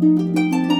Música